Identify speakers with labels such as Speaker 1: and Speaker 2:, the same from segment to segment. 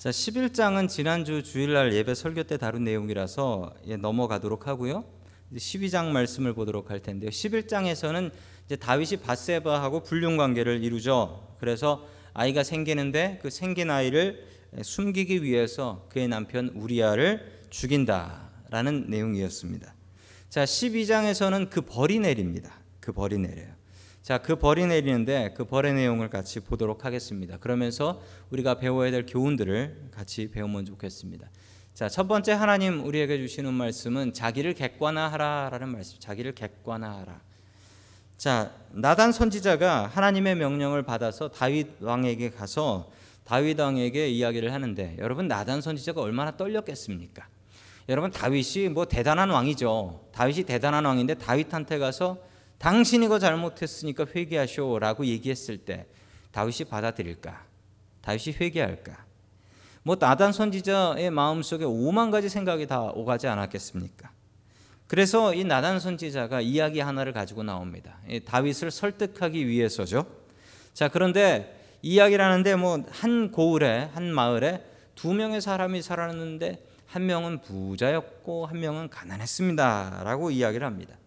Speaker 1: 자, 11장은 지난주 주일날 예배 설교 때 다룬 내용이라서 예, 넘어가도록 하고요. 12장 말씀을 보도록 할 텐데요. 11장에서는 이제 다윗이 바세바하고 불륜 관계를 이루죠. 그래서 아이가 생기는데 그 생긴 아이를 숨기기 위해서 그의 남편 우리아를 죽인다라는 내용이었습니다. 자, 12장에서는 그 벌이 내립니다. 그 벌이 내려요. 자, 그 벌이 내리는데 그 벌의 내용을 같이 보도록 하겠습니다. 그러면서 우리가 배워야 될 교훈들을 같이 배우면 좋겠습니다. 자, 첫 번째 하나님 우리에게 주시는 말씀은 자기를 객관화하라라는 말씀. 자기를 객관화하라. 자, 나단 선지자가 하나님의 명령을 받아서 다윗 왕에게 가서 다윗 왕에게 이야기를 하는데 여러분 나단 선지자가 얼마나 떨렸겠습니까? 여러분 다윗이 뭐 대단한 왕이죠. 다윗이 대단한 왕인데 다윗한테 가서 당신이 거 잘못했으니까 회개하쇼라고 얘기했을 때 다윗이 받아들일까? 다윗이 회개할까? 뭐 나단 선지자의 마음속에 오만 가지 생각이 다 오가지 않았겠습니까? 그래서 이 나단 선지자가 이야기 하나를 가지고 나옵니다. 다윗을 설득하기 위해서죠. 자, 그런데 이야기를 하는데 뭐 한 고을에 한 마을에 두 명의 사람이 살았는데 한 명은 부자였고 한 명은 가난했습니다라고 이야기를 합니다.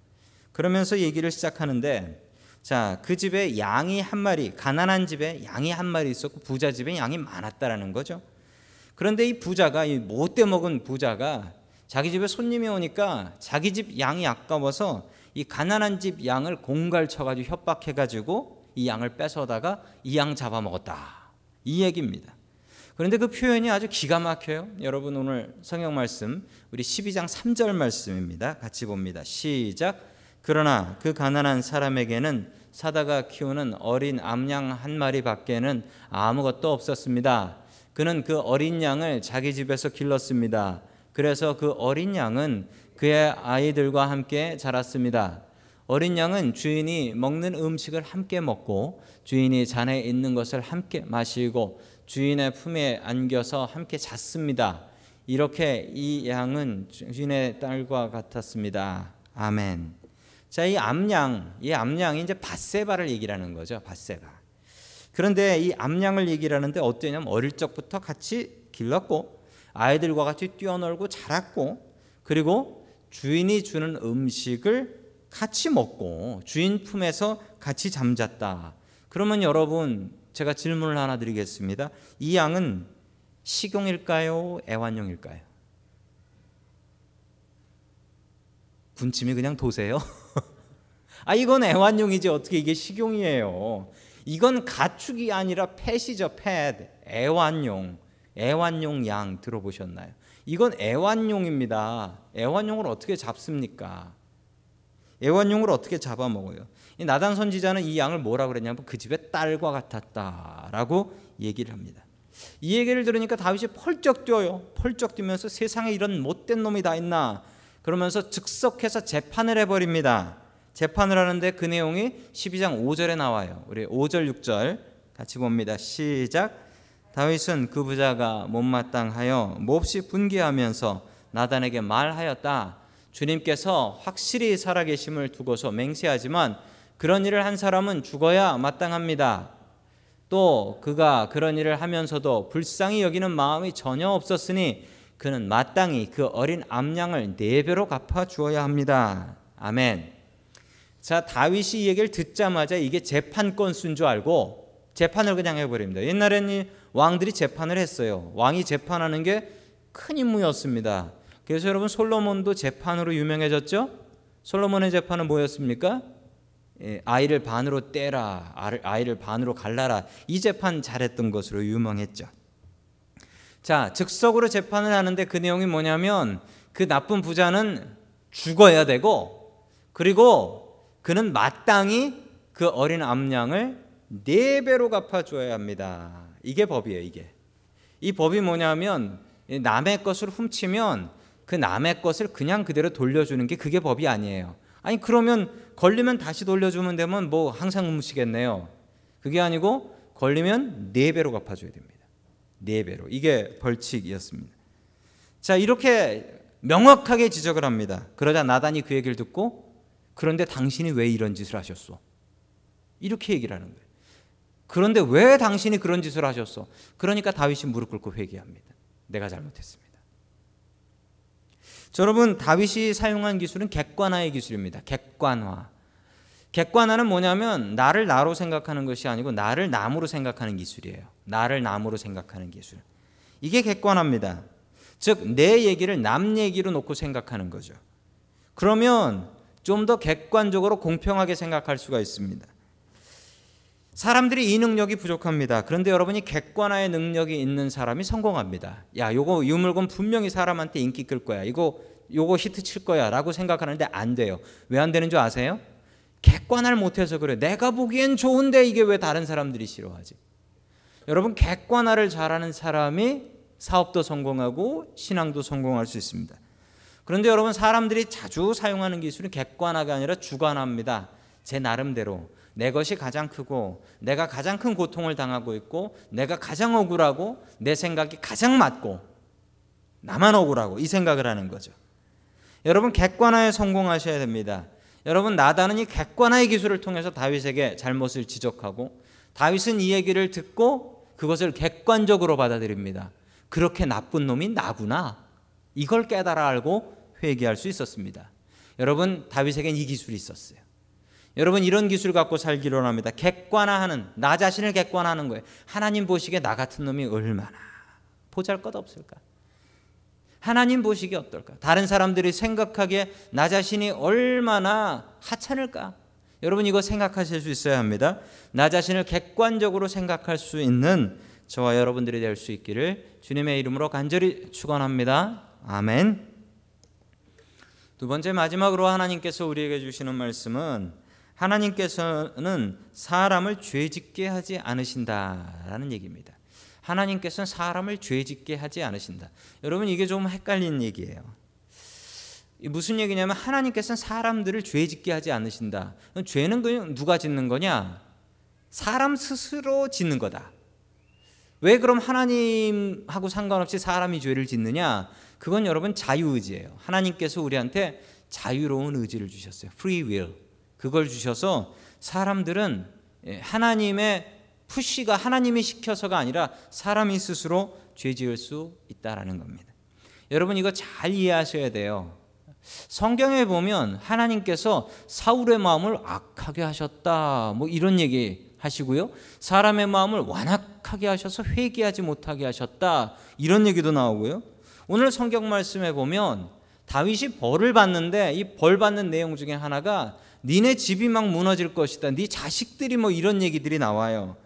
Speaker 1: 그러면서 얘기를 시작하는데 자, 그 집에 양이 한 마리, 가난한 집에 양이 한 마리 있었고 부자 집에 양이 많았다라는 거죠. 그런데 이 부자가 이 못돼 먹은 부자가 자기 집에 손님이 오니까 자기 집 양이 아까워서 이 가난한 집 양을 공갈 쳐가지고 협박해가지고 이 양을 뺏어다가 이 양 잡아먹었다. 이 얘기입니다. 그런데 그 표현이 아주 기가 막혀요. 여러분 오늘 성경 말씀 우리 12장 3절 말씀입니다. 같이 봅니다. 시작. 그러나 그 가난한 사람에게는 사다가 키우는 어린 암양 한 마리 밖에는 아무것도 없었습니다. 그는 그 어린 양을 자기 집에서 길렀습니다. 그래서 그 어린 양은 그의 아이들과 함께 자랐습니다. 어린 양은 주인이 먹는 음식을 함께 먹고 주인이 잔에 있는 것을 함께 마시고 주인의 품에 안겨서 함께 잤습니다. 이렇게 이 양은 주인의 딸과 같았습니다. 아멘. 자, 이 암양, 이 암양이 이제 밧세바를 얘기를 하는 거죠. 밧세바. 그런데 이 암양을 얘기를 하는데 어떠냐면 어릴 적부터 같이 길렀고 아이들과 같이 뛰어놀고 자랐고 그리고 주인이 주는 음식을 같이 먹고 주인 품에서 같이 잠잤다. 그러면 여러분 제가 질문을 하나 드리겠습니다. 이 양은 식용일까요? 애완용일까요? 군침이 그냥 도세요. 아 이건 애완용이지 어떻게 이게 식용이에요. 이건 가축이 아니라 펫이죠 펫 애완용 애완용 양 들어보셨나요? 이건 애완용입니다. 애완용을 어떻게 잡습니까? 애완용을 어떻게 잡아먹어요? 나단 선지자는 이 양을 뭐라 그랬냐면 그 집의 딸과 같았다라고 얘기를 합니다. 이 얘기를 들으니까 다윗이 펄쩍 뛰어요. 펄쩍 뛰면서 세상에 이런 못된 놈이 다 있나? 그러면서 즉석해서 재판을 해버립니다. 재판을 하는데 그 내용이 12장 5절에 나와요. 우리 5절 6절 같이 봅니다. 시작. 다윗은 그 부자가 못마땅하여 몹시 분개하면서 나단에게 말하였다. 주님께서 확실히 살아계심을 두고서 맹세하지만 그런 일을 한 사람은 죽어야 마땅합니다. 또 그가 그런 일을 하면서도 불쌍히 여기는 마음이 전혀 없었으니 그는 마땅히 그 어린 암양을 네 배로 갚아 주어야 합니다. 아멘. 자, 다윗이 이 얘기를 듣자마자 이게 재판 건수인 줄 알고 재판을 그냥 해버립니다. 옛날에는 왕들이 재판을 했어요. 왕이 재판하는 게 큰 임무였습니다. 그래서 여러분 솔로몬도 재판으로 유명해졌죠? 솔로몬의 재판은 뭐였습니까? 예, 아이를 반으로 떼라, 아이를 반으로 갈라라. 이 재판 잘했던 것으로 유명했죠. 자, 즉석으로 재판을 하는데 그 내용이 뭐냐면 그 나쁜 부자는 죽어야 되고 그리고 그는 마땅히 그 어린 암양을 네 배로 갚아줘야 합니다. 이게 법이에요, 이게. 이 법이 뭐냐면 남의 것을 훔치면 그 남의 것을 그냥 그대로 돌려주는 게 그게 법이 아니에요. 아니 그러면 걸리면 다시 돌려주면 되면 뭐 항상 훔치겠네요. 그게 아니고 걸리면 네 배로 갚아줘야 됩니다. 네 배로 이게 벌칙이었습니다. 자 이렇게 명확하게 지적을 합니다. 그러자 나단이 그 얘기를 듣고 그런데 당신이 왜 이런 짓을 하셨소? 이렇게 얘기를 하는 거예요. 그런데 왜 당신이 그런 짓을 하셨어? 그러니까 다윗이 무릎 꿇고 회개합니다. 내가 잘못했습니다. 자, 여러분 다윗이 사용한 기술은 객관화의 기술입니다. 객관화. 객관화는 뭐냐면 나를 나로 생각하는 것이 아니고 나를 남으로 생각하는 기술이에요. 나를 남으로 생각하는 기술. 이게 객관화입니다. 즉 내 얘기를 남 얘기로 놓고 생각하는 거죠. 그러면 좀 더 객관적으로 공평하게 생각할 수가 있습니다. 사람들이 이 능력이 부족합니다. 그런데 여러분이 객관화의 능력이 있는 사람이 성공합니다. 야, 요거 이 물건 분명히 사람한테 인기 끌 거야. 이거 요거 히트 칠 거야라고 생각하는데 안 돼요. 왜 안 되는 줄 아세요? 객관화를 못해서 그래. 내가 보기엔 좋은데 이게 왜 다른 사람들이 싫어하지? 여러분 객관화를 잘하는 사람이 사업도 성공하고 신앙도 성공할 수 있습니다. 그런데 여러분 사람들이 자주 사용하는 기술은 객관화가 아니라 주관화입니다. 제 나름대로 내 것이 가장 크고 내가 가장 큰 고통을 당하고 있고 내가 가장 억울하고 내 생각이 가장 맞고 나만 억울하고 이 생각을 하는 거죠. 여러분 객관화에 성공하셔야 됩니다. 여러분 나다는 이 객관화의 기술을 통해서 다윗에게 잘못을 지적하고 다윗은 이 얘기를 듣고 그것을 객관적으로 받아들입니다. 그렇게 나쁜 놈이 나구나. 이걸 깨달아 알고 회개할 수 있었습니다. 여러분 다윗에겐 이 기술이 있었어요. 여러분 이런 기술 갖고 살기로 합니다. 객관화하는 나 자신을 객관화하는 거예요. 하나님 보시기에 나 같은 놈이 얼마나 보잘것없을까? 하나님 보시기에 어떨까? 다른 사람들이 생각하기에 나 자신이 얼마나 하찮을까? 여러분 이거 생각하실 수 있어야 합니다. 나 자신을 객관적으로 생각할 수 있는 저와 여러분들이 될 수 있기를 주님의 이름으로 간절히 축원합니다. 아멘. 두 번째 마지막으로 하나님께서 우리에게 주시는 말씀은 하나님께서는 사람을 죄짓게 하지 않으신다라는 얘기입니다. 하나님께서는 사람을 죄짓게 하지 않으신다. 여러분 이게 좀 헷갈리는 얘기예요. 무슨 얘기냐면 하나님께서는 사람들을 죄짓게 하지 않으신다. 죄는 그냥 누가 짓는 거냐? 사람 스스로 짓는 거다. 왜 그럼 하나님하고 상관없이 사람이 죄를 짓느냐? 그건 여러분 자유의지예요. 하나님께서 우리한테 자유로운 의지를 주셨어요. free will. 그걸 주셔서 사람들은 예, 하나님의 푸시가 하나님이 시켜서가 아니라 사람이 스스로 죄 지을 수 있다라는 겁니다. 여러분 이거 잘 이해하셔야 돼요. 성경에 보면 하나님께서 사울의 마음을 악하게 하셨다. 뭐 이런 얘기 하시고요. 사람의 마음을 완악 하게 하셔서 회개하지 못하게 하셨다. 이런 얘기도 나오고요. 오늘 성경 말씀에 보면 다윗이 벌을 받는데 이 벌 받는 내용 중에 하나가 니네 집이 막 무너질 것이다. 네 자식들이 뭐 이런 얘기들이 나와요.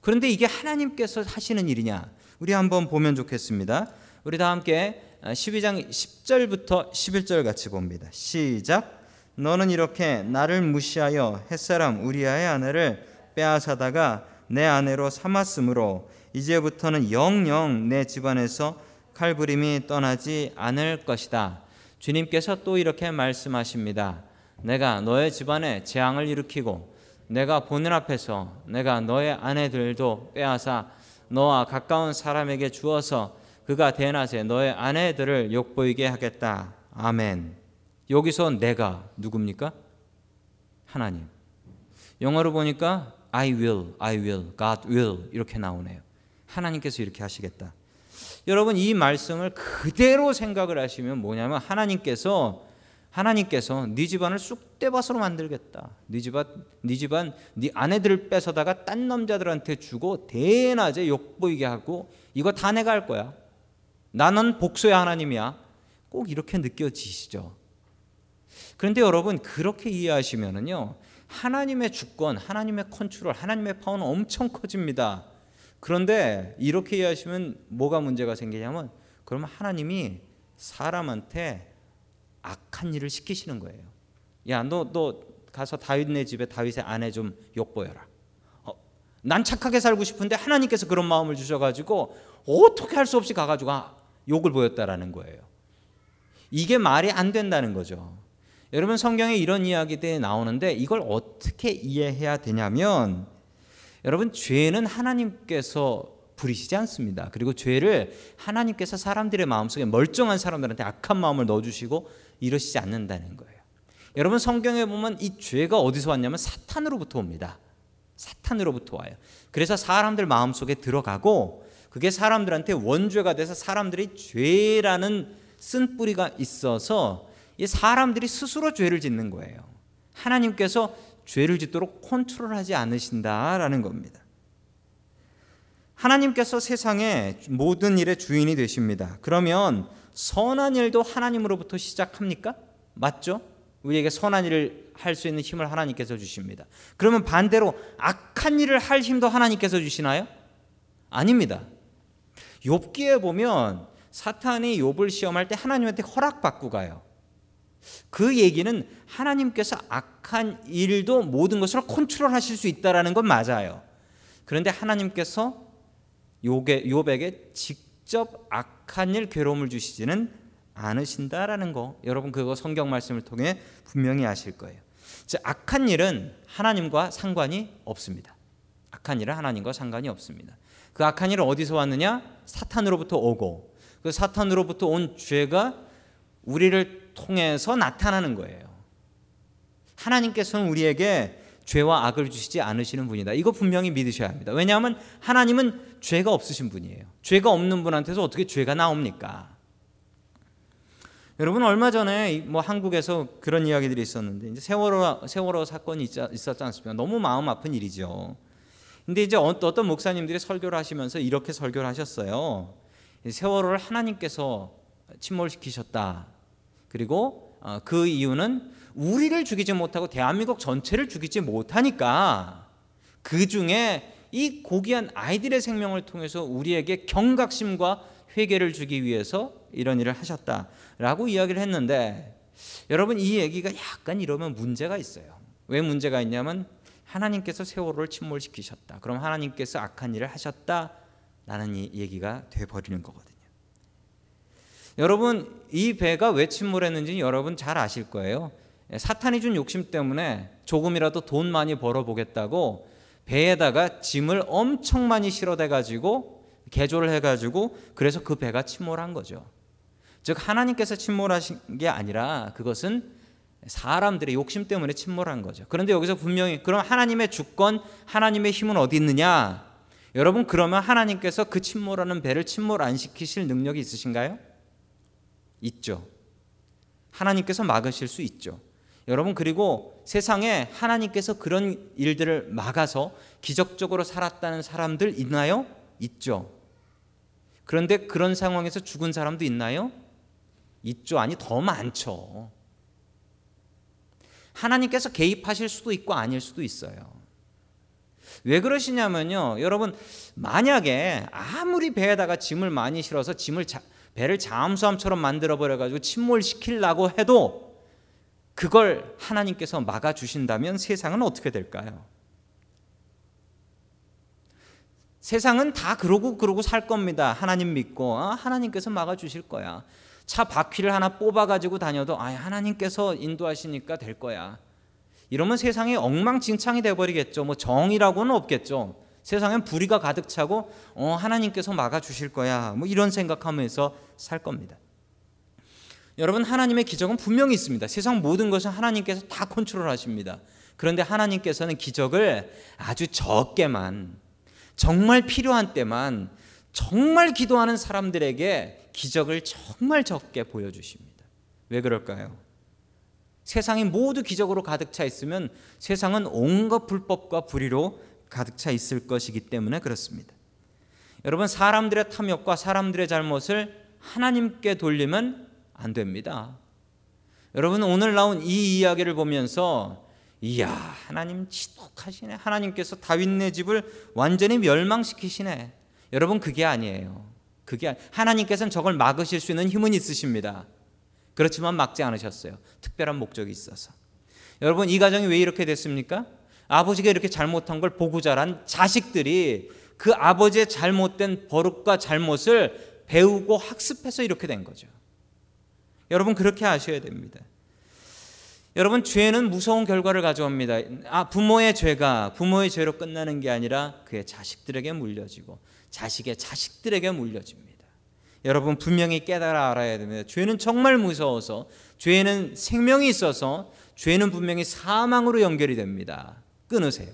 Speaker 1: 그런데 이게 하나님께서 하시는 일이냐? 우리 한번 보면 좋겠습니다. 우리 다 함께 12장 10절부터 11절 같이 봅니다. 시작. 너는 이렇게 나를 무시하여 햇사람 우리아의 아내를 빼앗아다가 내 아내로 삼았으므로 이제부터는 영영 내 집안에서 칼부림이 떠나지 않을 것이다. 주님께서 또 이렇게 말씀하십니다. 내가 너의 집안에 재앙을 일으키고 내가 보는 앞에서 내가 너의 아내들도 빼앗아 너와 가까운 사람에게 주어서 그가 대낮에 너의 아내들을 욕보이게 하겠다. 아멘. 여기서 내가 누굽니까? 하나님. 영어로 보니까 I will, I will, God will 이렇게 나오네요. 하나님께서 이렇게 하시겠다. 여러분 이 말씀을 그대로 생각을 하시면 뭐냐면 하나님께서 하나님께서 네 집안을 쑥대밭으로 만들겠다. 네 집안 네 집안 네 아내들을 뺏어다가 딴 남자들한테 주고 대낮에 욕 보이게 하고 이거 다 내가 할 거야. 나는 복수의 하나님이야. 꼭 이렇게 느껴지시죠. 그런데 여러분 그렇게 이해하시면은요. 하나님의 주권, 하나님의 컨트롤, 하나님의 파워는 엄청 커집니다. 그런데 이렇게 이해하시면 뭐가 문제가 생기냐면 그러면 하나님이 사람한테 악한 일을 시키시는 거예요. 야, 너, 너 가서 다윗네 집에 다윗의 아내 좀 욕보여라. 어, 난 착하게 살고 싶은데 하나님께서 그런 마음을 주셔가지고 어떻게 할 수 없이 가가지고 아, 욕을 보였다라는 거예요. 이게 말이 안 된다는 거죠. 여러분 성경에 이런 이야기들이 나오는데 이걸 어떻게 이해해야 되냐면 여러분 죄는 하나님께서 부리시지 않습니다. 그리고 죄를 하나님께서 사람들의 마음속에 멀쩡한 사람들한테 악한 마음을 넣어주시고 이러시지 않는다는 거예요. 여러분 성경에 보면 이 죄가 어디서 왔냐면 사탄으로부터 옵니다. 사탄으로부터 와요. 그래서 사람들 마음속에 들어가고 그게 사람들한테 원죄가 돼서 사람들이 죄라는 쓴 뿌리가 있어서 이 사람들이 스스로 죄를 짓는 거예요. 하나님께서 죄를 짓도록 컨트롤하지 않으신다라는 겁니다. 하나님께서 세상의 모든 일의 주인이 되십니다. 그러면 선한 일도 하나님으로부터 시작합니까? 맞죠? 우리에게 선한 일을 할 수 있는 힘을 하나님께서 주십니다. 그러면 반대로 악한 일을 할 힘도 하나님께서 주시나요? 아닙니다. 욥기에 보면 사탄이 욥을 시험할 때 하나님한테 허락받고 가요. 그 얘기는 하나님께서 악한 일도 모든 것을 컨트롤하실 수 있다라는 건 맞아요. 그런데 하나님께서 욥에게 직접 악한 일 괴로움을 주시지는 않으신다라는 거 여러분 그거 성경 말씀을 통해 분명히 아실 거예요. 즉 악한 일은 하나님과 상관이 없습니다. 악한 일은 하나님과 상관이 없습니다. 그 악한 일은 어디서 왔느냐? 사탄으로부터 오고 그 사탄으로부터 온 죄가 우리를 통해서 나타나는 거예요. 하나님께서는 우리에게 죄와 악을 주시지 않으시는 분이다. 이거 분명히 믿으셔야 합니다. 왜냐하면 하나님은 죄가 없으신 분이에요. 죄가 없는 분한테서 어떻게 죄가 나옵니까? 여러분 얼마 전에 뭐 한국에서 그런 이야기들이 있었는데 이제 세월호 세월호 사건이 있었지 않습니까? 너무 마음 아픈 일이죠. 근데 이제 어떤 목사님들이 설교를 하시면서 이렇게 설교를 하셨어요. 세월호를 하나님께서 침몰시키셨다. 그리고 어, 그 이유는 우리를 죽이지 못하고 대한민국 전체를 죽이지 못하니까 그 중에 이 고귀한 아이들의 생명을 통해서 우리에게 경각심과 회개를 주기 위해서 이런 일을 하셨다라고 이야기를 했는데 여러분 이 얘기가 약간 이러면 문제가 있어요. 왜 문제가 있냐면 하나님께서 세월호를 침몰시키셨다. 그럼 하나님께서 악한 일을 하셨다라는 얘기가 돼 버리는 거거든요. 여러분 이 배가 왜 침몰했는지 여러분 잘 아실 거예요. 예, 사탄이 준 욕심 때문에 조금이라도 돈 많이 벌어 보겠다고 배에다가 짐을 엄청 많이 실어대 가지고 개조를 해 가지고 그래서 그 배가 침몰한 거죠. 즉 하나님께서 침몰하신 게 아니라 그것은 사람들의 욕심 때문에 침몰한 거죠. 그런데 여기서 분명히 그럼 하나님의 주권, 하나님의 힘은 어디 있느냐? 여러분 그러면 하나님께서 그 침몰하는 배를 침몰 안 시키실 능력이 있으신가요? 있죠. 하나님께서 막으실 수 있죠. 여러분 그리고 세상에 하나님께서 그런 일들을 막아서 기적적으로 살았다는 사람들 있나요? 있죠. 그런데 그런 상황에서 죽은 사람도 있나요? 있죠. 아니 더 많죠. 하나님께서 개입하실 수도 있고 아닐 수도 있어요. 왜 그러시냐면요. 여러분 만약에 아무리 배에다가 짐을 많이 실어서 짐을 자, 배를 잠수함처럼 만들어 버려 가지고 침몰시키려고 해도 그걸 하나님께서 막아 주신다면 세상은 어떻게 될까요? 세상은 다 그러고 그러고 살 겁니다. 하나님 믿고 아, 하나님께서 막아 주실 거야. 차 바퀴를 하나 뽑아 가지고 다녀도 아 하나님께서 인도하시니까 될 거야. 이러면 세상이 엉망진창이 돼 버리겠죠. 뭐 정이라고는 없겠죠. 세상엔 불의가 가득 차고 어 하나님께서 막아 주실 거야. 뭐 이런 생각하면서 살 겁니다. 여러분 하나님의 기적은 분명히 있습니다. 세상 모든 것은 하나님께서 다 컨트롤하십니다. 그런데 하나님께서는 기적을 아주 적게만 정말 필요한 때만 정말 기도하는 사람들에게 기적을 정말 적게 보여주십니다. 왜 그럴까요? 세상이 모두 기적으로 가득 차 있으면 세상은 온갖 불법과 불의로 가득 차 있을 것이기 때문에 그렇습니다. 여러분 사람들의 탐욕과 사람들의 잘못을 하나님께 돌리면 안 됩니다. 여러분 오늘 나온 이 이야기를 보면서 이야 하나님 지독하시네. 하나님께서 다윗네 집을 완전히 멸망시키시네. 여러분 그게 아니에요. 그게 하나님께서는 저걸 막으실 수 있는 힘은 있으십니다. 그렇지만 막지 않으셨어요. 특별한 목적이 있어서. 여러분 이 가정이 왜 이렇게 됐습니까 아버지가 이렇게 잘못한 걸 보고 자란 자식들이 그 아버지의 잘못된 버릇과 잘못을 배우고 학습해서 이렇게 된 거죠 여러분 그렇게 아셔야 됩니다. 여러분 죄는 무서운 결과를 가져옵니다. 아 부모의 죄가 부모의 죄로 끝나는 게 아니라 그의 자식들에게 물려지고 자식의 자식들에게 물려집니다. 여러분 분명히 깨달아 알아야 됩니다. 죄는 정말 무서워서 죄는 생명이 있어서 죄는 분명히 사망으로 연결이 됩니다. 끊으세요.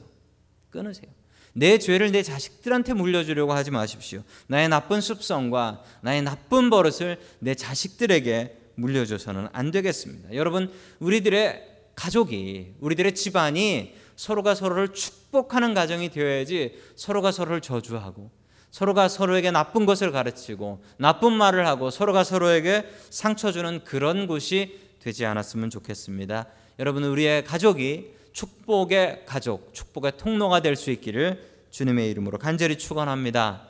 Speaker 1: 끊으세요. 내 죄를 내 자식들한테 물려주려고 하지 마십시오. 나의 나쁜 습성과 나의 나쁜 버릇을 내 자식들에게 물려줘서는 안 되겠습니다. 여러분, 우리들의 가족이, 우리들의 집안이 서로가 서로를 축복하는 가정이 되어야지 서로가 서로를 저주하고 서로가 서로에게 나쁜 것을 가르치고 나쁜 말을 하고 서로가 서로에게 상처 주는 그런 곳이 되지 않았으면 좋겠습니다. 여러분 우리의 가족이 축복의 가족, 축복의 통로가 될 수 있기를 주님의 이름으로 간절히 축원합니다.